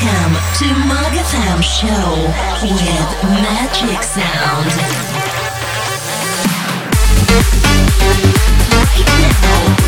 Welcome to Mug FM Show with Magic Sound. Right now.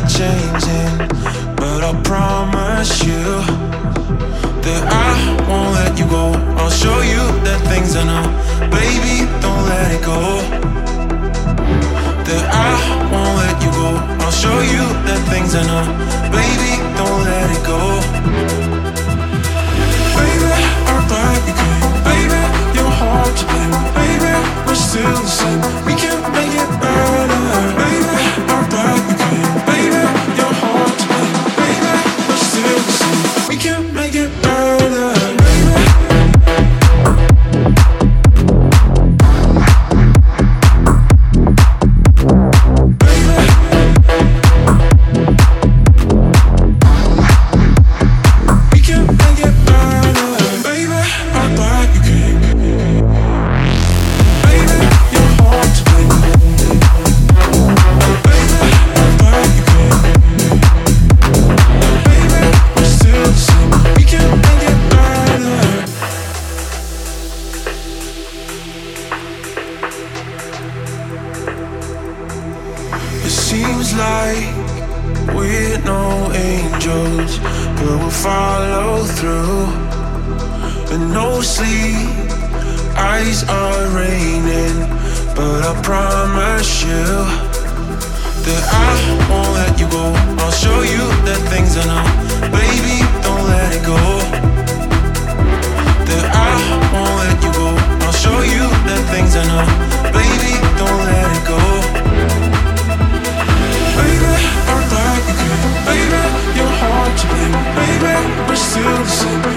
not changing, but I promise you that I won't let you go. I'll show you that things I know, baby, don't let it go. That I won't let you go. I'll show you that things I know, baby, don't let it go. Baby, I'm. Baby, to blame. Baby, we're still the same. We can make it. Better. Peace.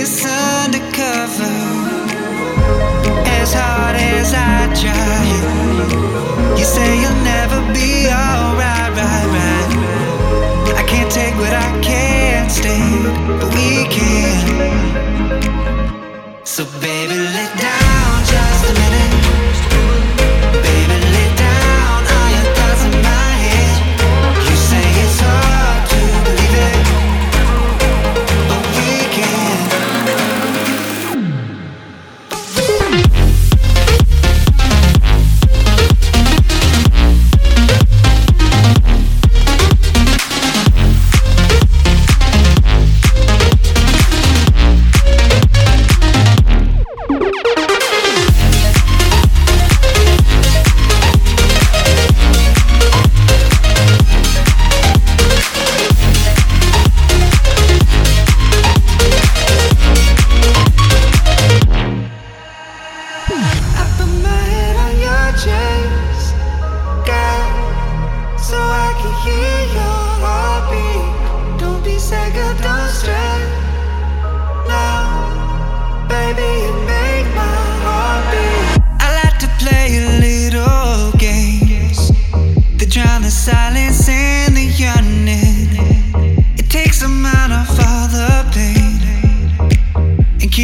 this undercover. As hard as I try, you say you'll never be alright, right, right. I can't take what I can't stand, but we can.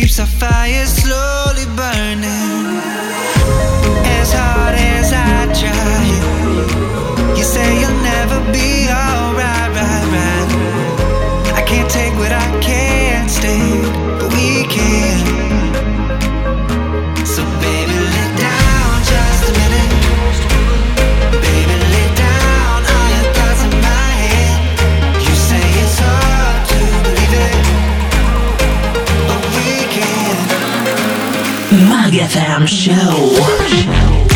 keeps our fire slowly burning. As hard as I try, you say you'll never be. Show.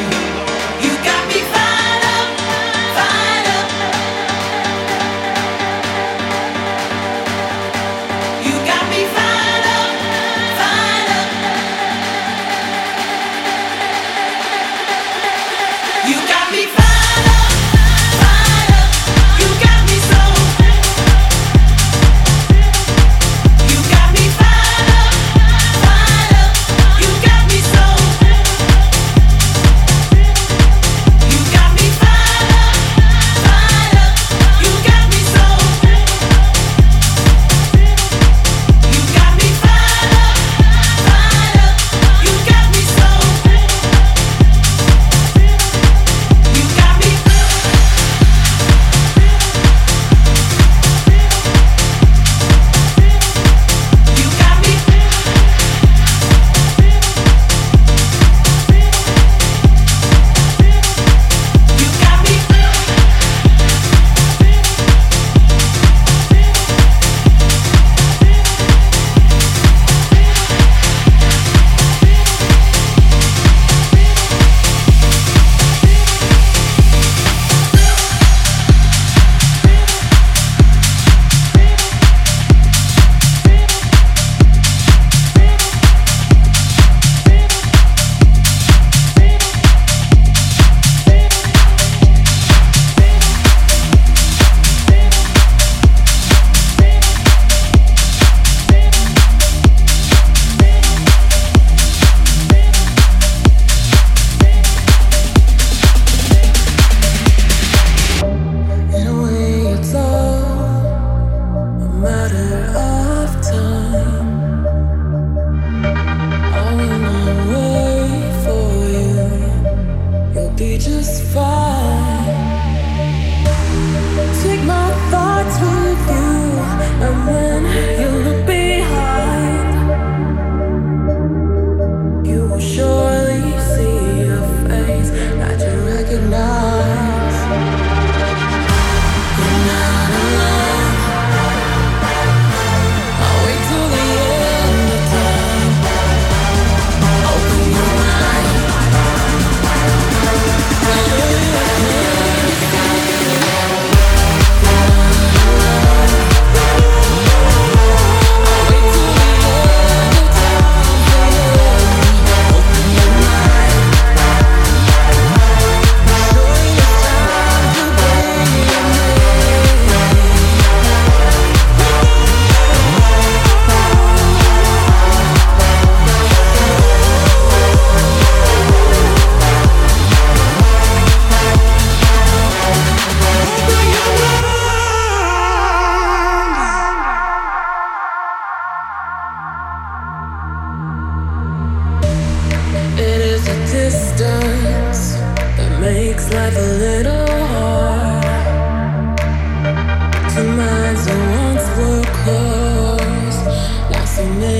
for me.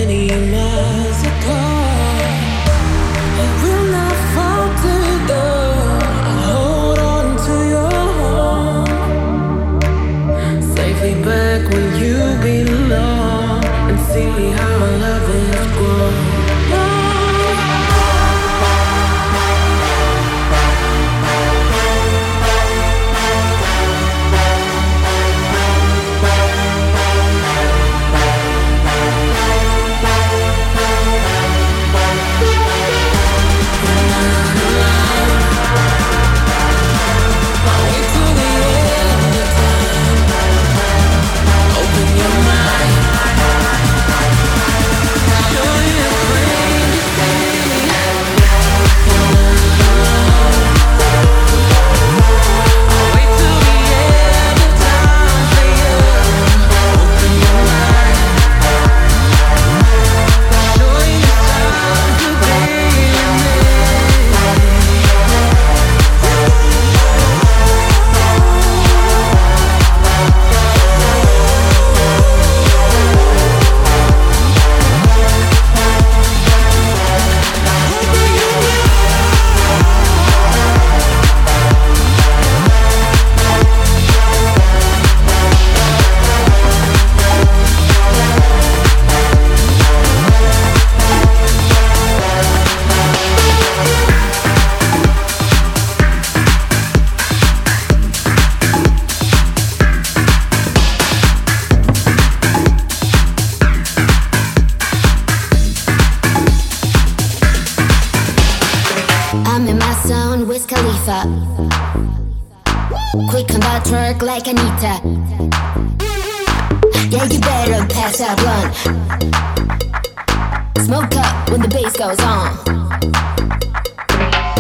Lisa. Quick on that work like Anita. Yeah, you better pass that blunt. Smoke up when the bass goes on.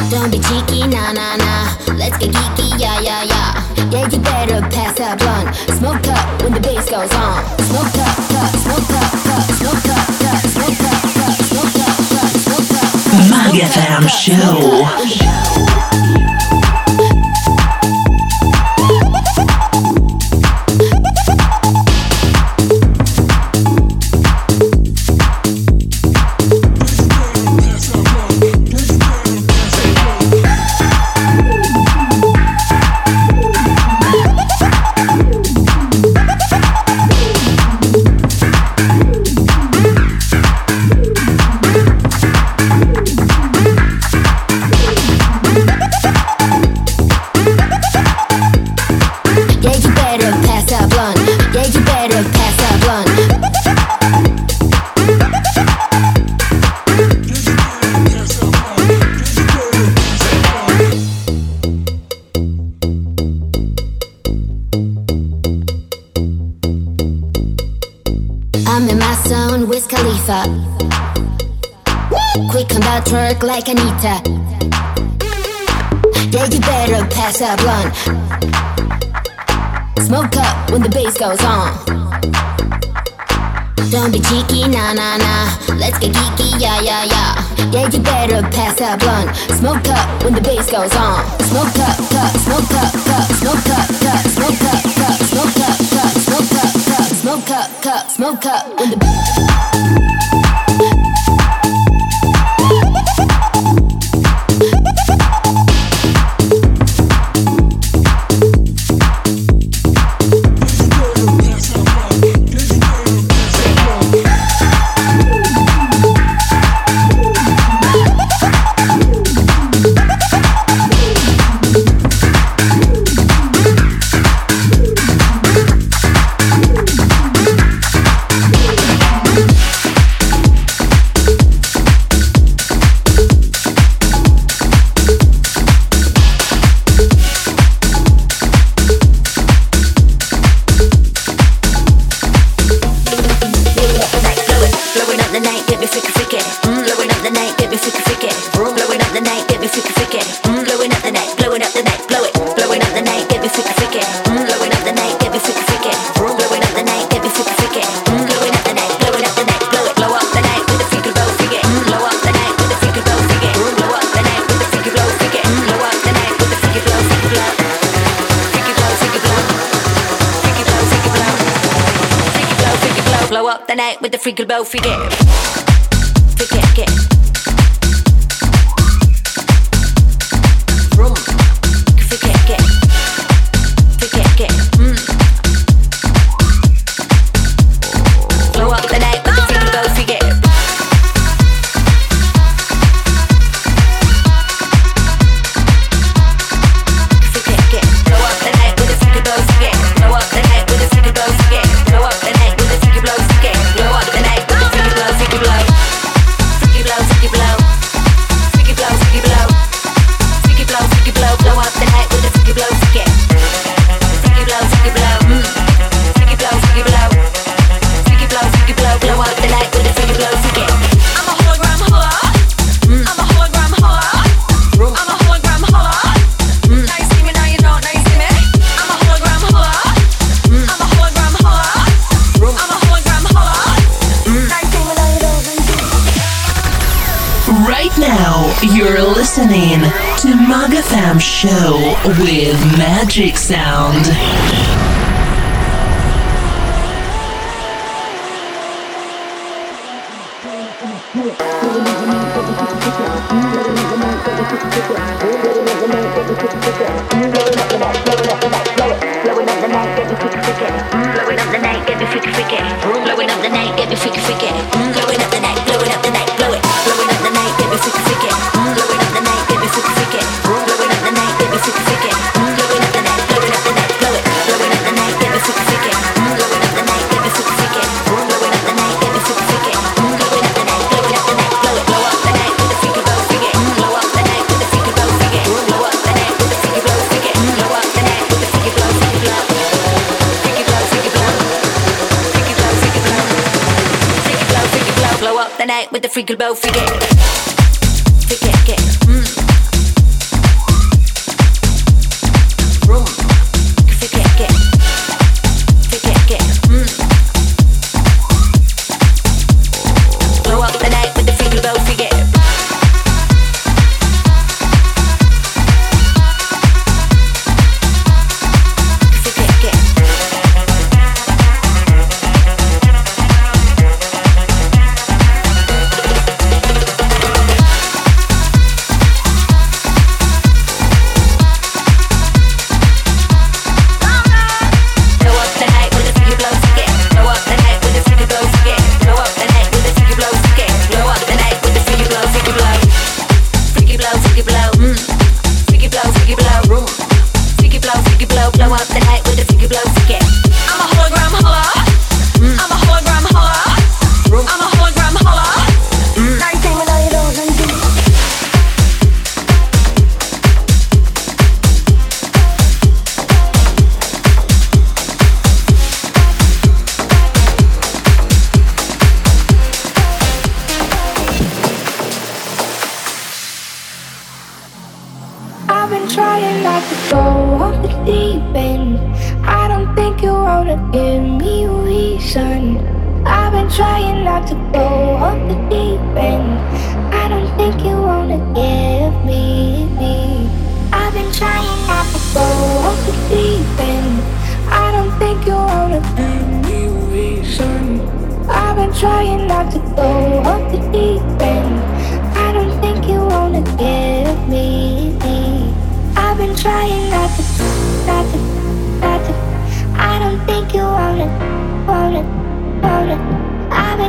Don't be cheeky, nah nah nah. Let's get geeky, yeah yeah yeah. Yeah, you better pass that blunt. Smoke up when the bass goes on. Smoke up, up smoke up, up, smoke up, up, smoke up, up, smoke up, up, smoke up. Show. goes on. Don't be cheeky, nah nah nah. Let's get geeky, yeah yeah yeah. Yeah, you better pass that blunt. Smoke up when the bass goes on. Smoke up, up, smoke up, up, smoke up, up, smoke up, up, smoke up, up, smoke up, up, smoke up, up, smoke up when the Tinkerbell forget.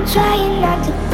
Trying not to,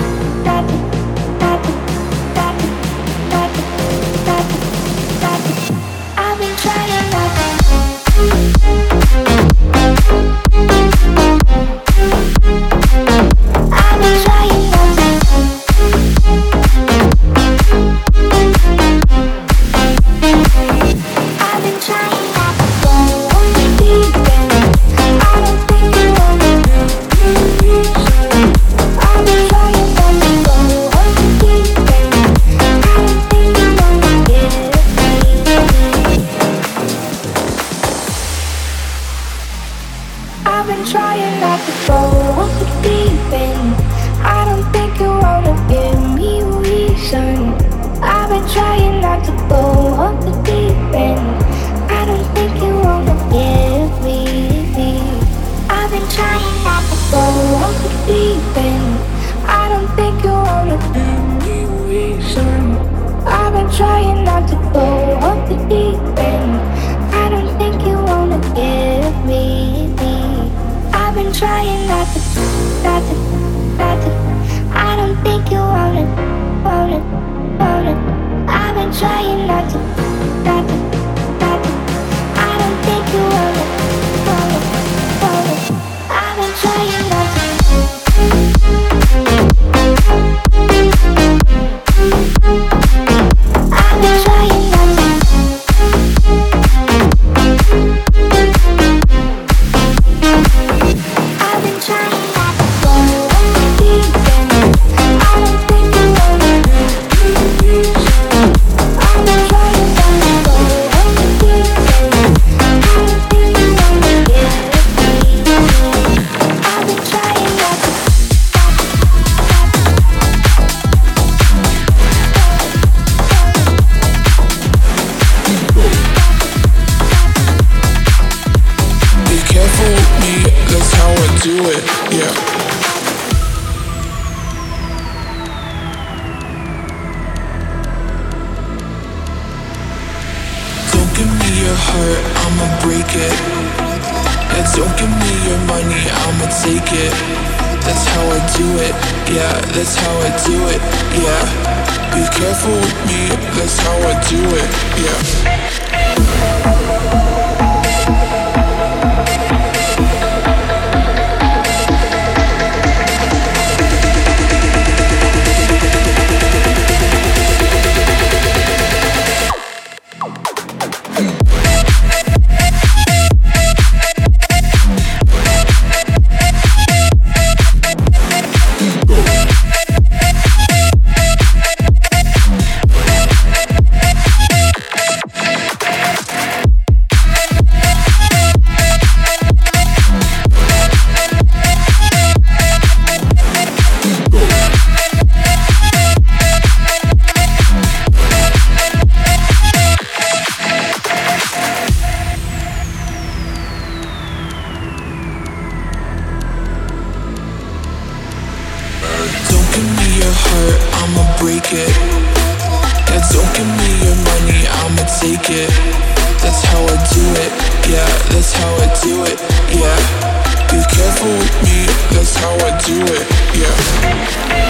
with me. That's how I do it. Yeah.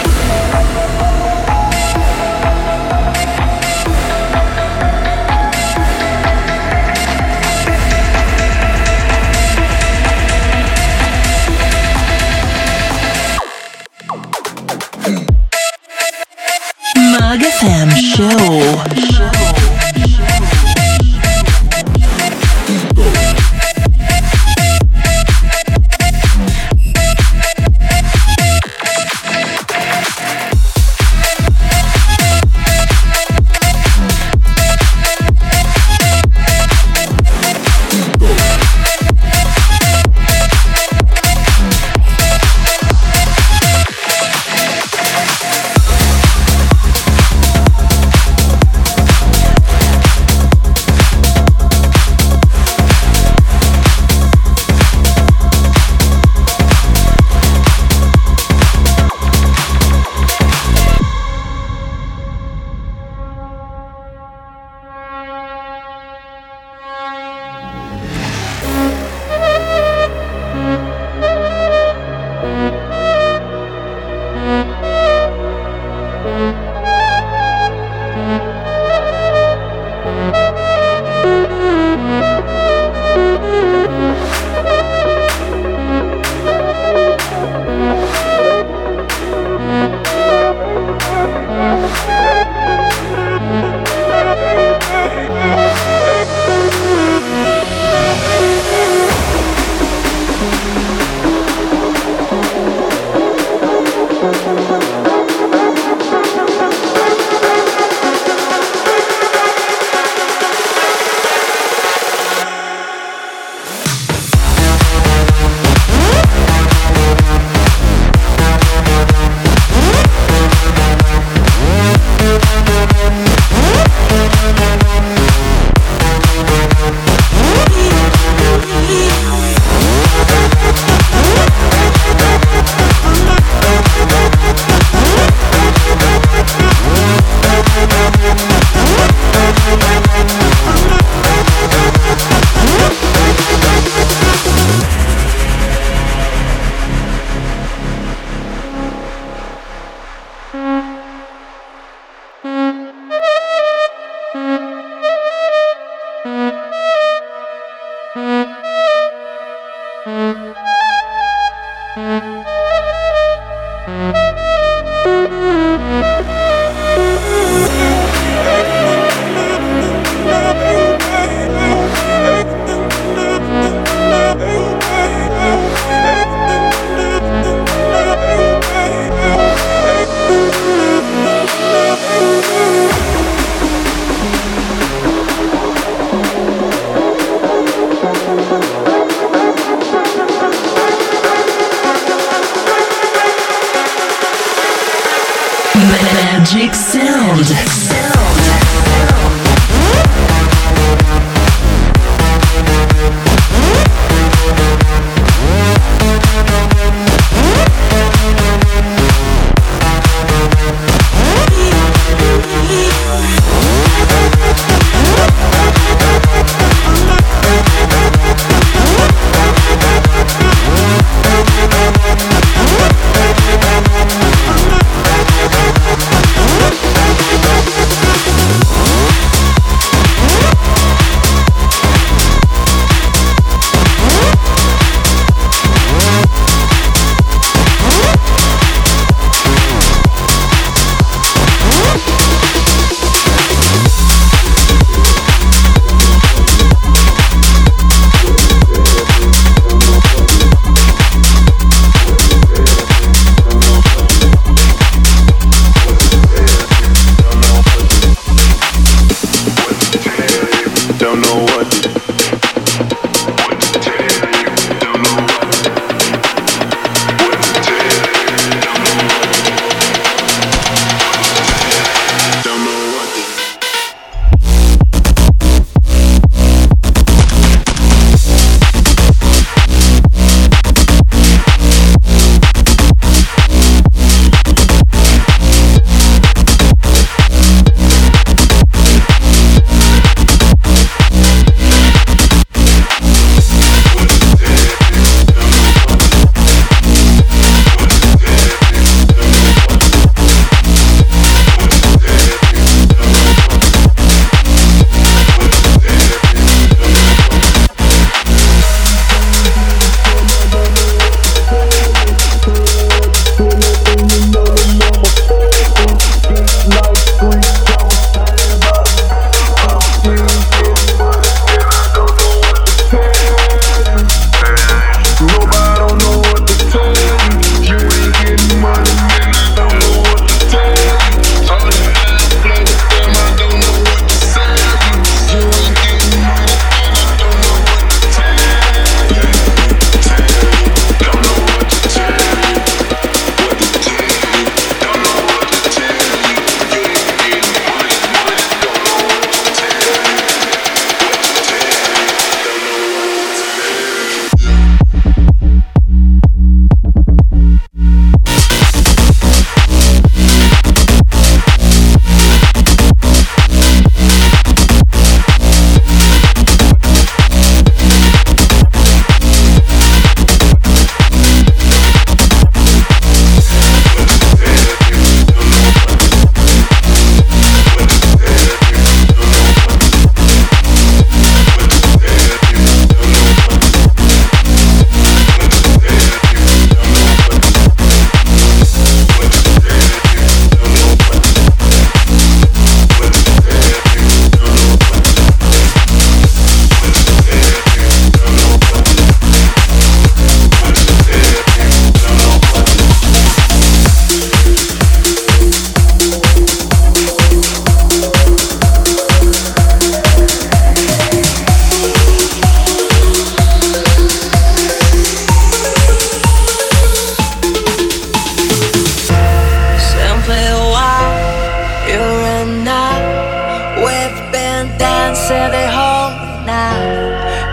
sail it home now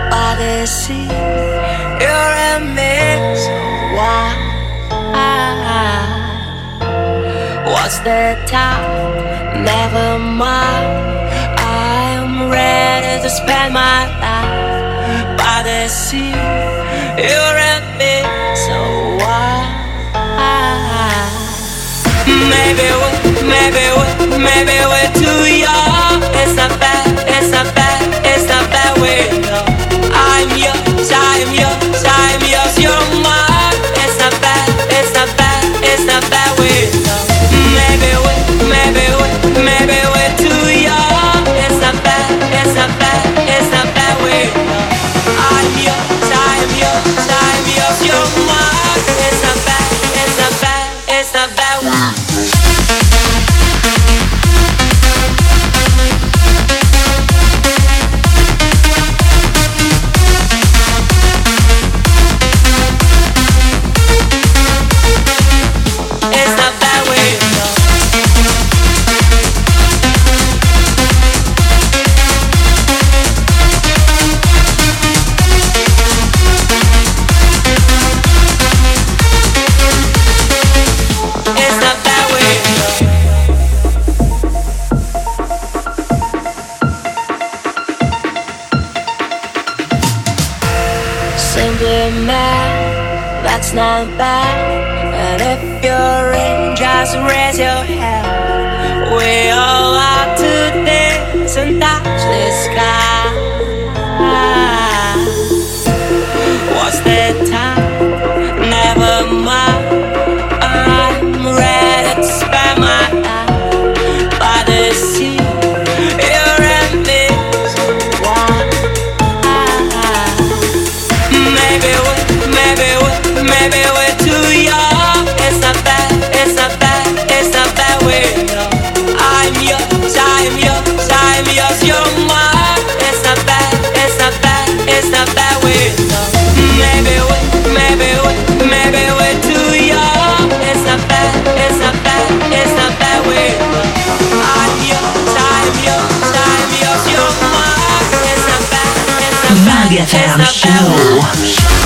by the sea. You're a mix. Why? What's the time? Never mind. I'm ready to spend my life by the sea. You're a So Why? Maybe we, maybe we. Dance Show.